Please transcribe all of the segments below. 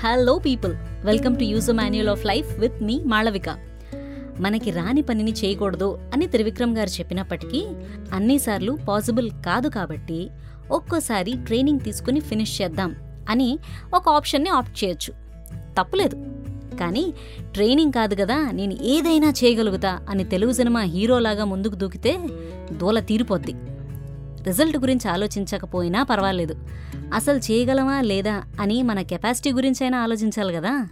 Hello people welcome to use manual of life with me Malavika మనకి రాని పనిని చేయకూడదు అని త్రివిక్రమ్ గారు చెప్పినప్పటికీ అన్నిసార్లు పాసిబుల్ కాదు కాబట్టి ఒక్కోసారి ట్రైనింగ్ తీసుకుని ఫినిష్ చేద్దాం అని ఒక ఆప్షన్ని ఆప్ట్ చేయొచ్చు. తప్పులేదు. కానీ ట్రైనింగ్ కాదు కదా నేను ఏదైనా చేయగలుగుతా అని తెలుగు సినిమా హీరోలాగా ముందుకు దూకితే దూల తీరిపోద్ది. రిజల్ట్ గురించి ఆలోచించకపోయినా పర్వాలేదు. అసలు చేయగలమా లేదా అని మన కెపాసిటీ గురించైనా ఆలోచించాలి కదా.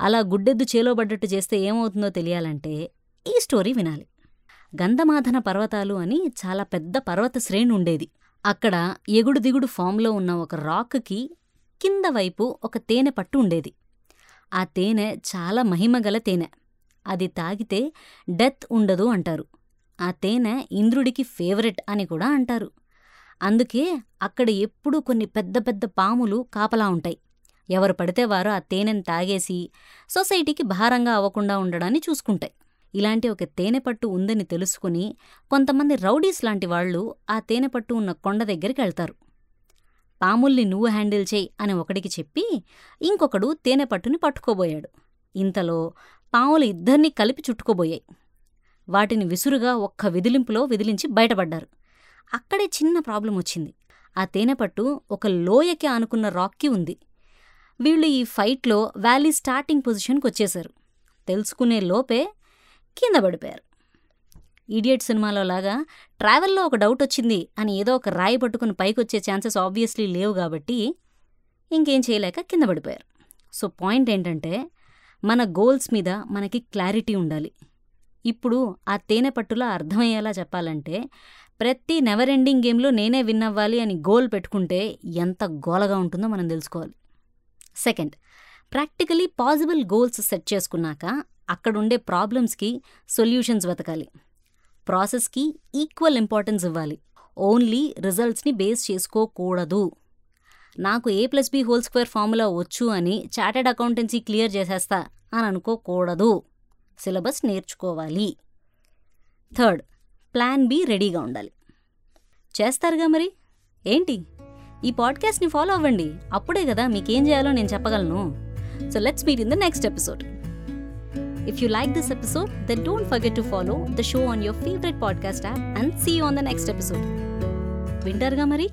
అలా గుడ్డెద్దు చేలోబడ్డట్టు చేస్తే ఏమవుతుందో తెలియాలంటే ఈ స్టోరీ వినాలి. గంధమాధన పర్వతాలు అని చాలా పెద్ద పర్వత శ్రేణి ఉండేది. అక్కడ ఎగుడు దిగుడు ఫామ్లో ఉన్న ఒక రాక్కి కింద వైపు ఒక తేనె పట్టు ఉండేది. ఆ తేనె చాలా మహిమగల తేనె. అది తాగితే డెత్ ఉండదు అంటారు. ఆ తేనె ఇంద్రుడికి ఫేవరెట్ అని కూడా అంటారు. అందుకే అక్కడ ఎప్పుడూ కొన్ని పెద్ద పెద్ద పాములు కాపలా ఉంటాయి. ఎవరు పడితే వారు ఆ తేనెను తాగేసి సొసైటీకి భారంగా అవ్వకుండా ఉండడాన్ని చూసుకుంటాయి. ఇలాంటి ఒక తేనె పట్టు ఉందని తెలుసుకుని కొంతమంది రౌడీస్ లాంటి వాళ్ళు ఆ తేనె పట్టు ఉన్న కొండ దగ్గరికి వెళ్తారు. పాముల్ని నువ్వు హ్యాండిల్ చేయి అని ఒకడికి చెప్పి ఇంకొకడు తేనె పట్టుని పట్టుకోబోయాడు. ఇంతలో పాములు ఇద్దరినీ కలిపి చుట్టుకోబోయాయి. వాటిని విసురుగా ఒక్క విదిలింపులో విదిలించి బయటపడ్డారు. అక్కడే చిన్న ప్రాబ్లం వచ్చింది. ఆ తేనెపట్టు ఒక లోయకి ఆనుకున్న రాక్కి ఉంది. వీళ్ళు ఈ ఫైట్లో వ్యాలీ స్టార్టింగ్ పొజిషన్కి వచ్చేశారు. తెలుసుకునే లోపే కింద పడిపోయారు. ఈడియట్ సినిమాలో లాగా ట్రావెల్లో ఒక డౌట్ వచ్చింది అని ఏదో ఒక రాయి పట్టుకుని పైకొచ్చే ఛాన్సెస్ ఆబ్వియస్లీ లేవు కాబట్టి ఇంకేం చేయలేక కింద పడిపోయారు. సో పాయింట్ ఏంటంటే మన గోల్స్ మీద మనకి క్లారిటీ ఉండాలి. ఇప్పుడు ఆ తేనె పట్టులా అర్థమయ్యేలా చెప్పాలంటే ప్రతి నెవర్ ఎండింగ్ గేమ్లో నేనే విన్ అవ్వాలి అని గోల్ పెట్టుకుంటే ఎంత గోలగా ఉంటుందో మనం తెలుసుకోవాలి. Second practically possible goals set చేసుకున్నాక అక్కడుండే ప్రాబ్లమ్స్కి సొల్యూషన్స్ వెతకాలి. ప్రాసెస్కి ఈక్వల్ ఇంపార్టెన్స్ ఇవ్వాలి. ఓన్లీ రిజల్ట్స్ని బేస్ చేసుకోకూడదు. నాకు A plus B whole square formula వచ్చు అని చార్టెడ్ అకౌంటెన్సీ క్లియర్ చేసేస్తా అని అనుకోకూడదు. సిలబస్ నేర్చుకోవాలి. థర్డ్ ప్లాన్ బి రెడీగా ఉండాలి. చేస్తారుగా మరి? ఏంటి? ఈ పాడ్కాస్ట్ని ఫాలో అవ్వండి. అప్పుడే కదా మీకేం చేయాలో నేను చెప్పగలను. So let's meet in the next episode. If you like this episode then don't forget to follow the show on your favourite podcast app and see on the next episode వింటారుగా మరి?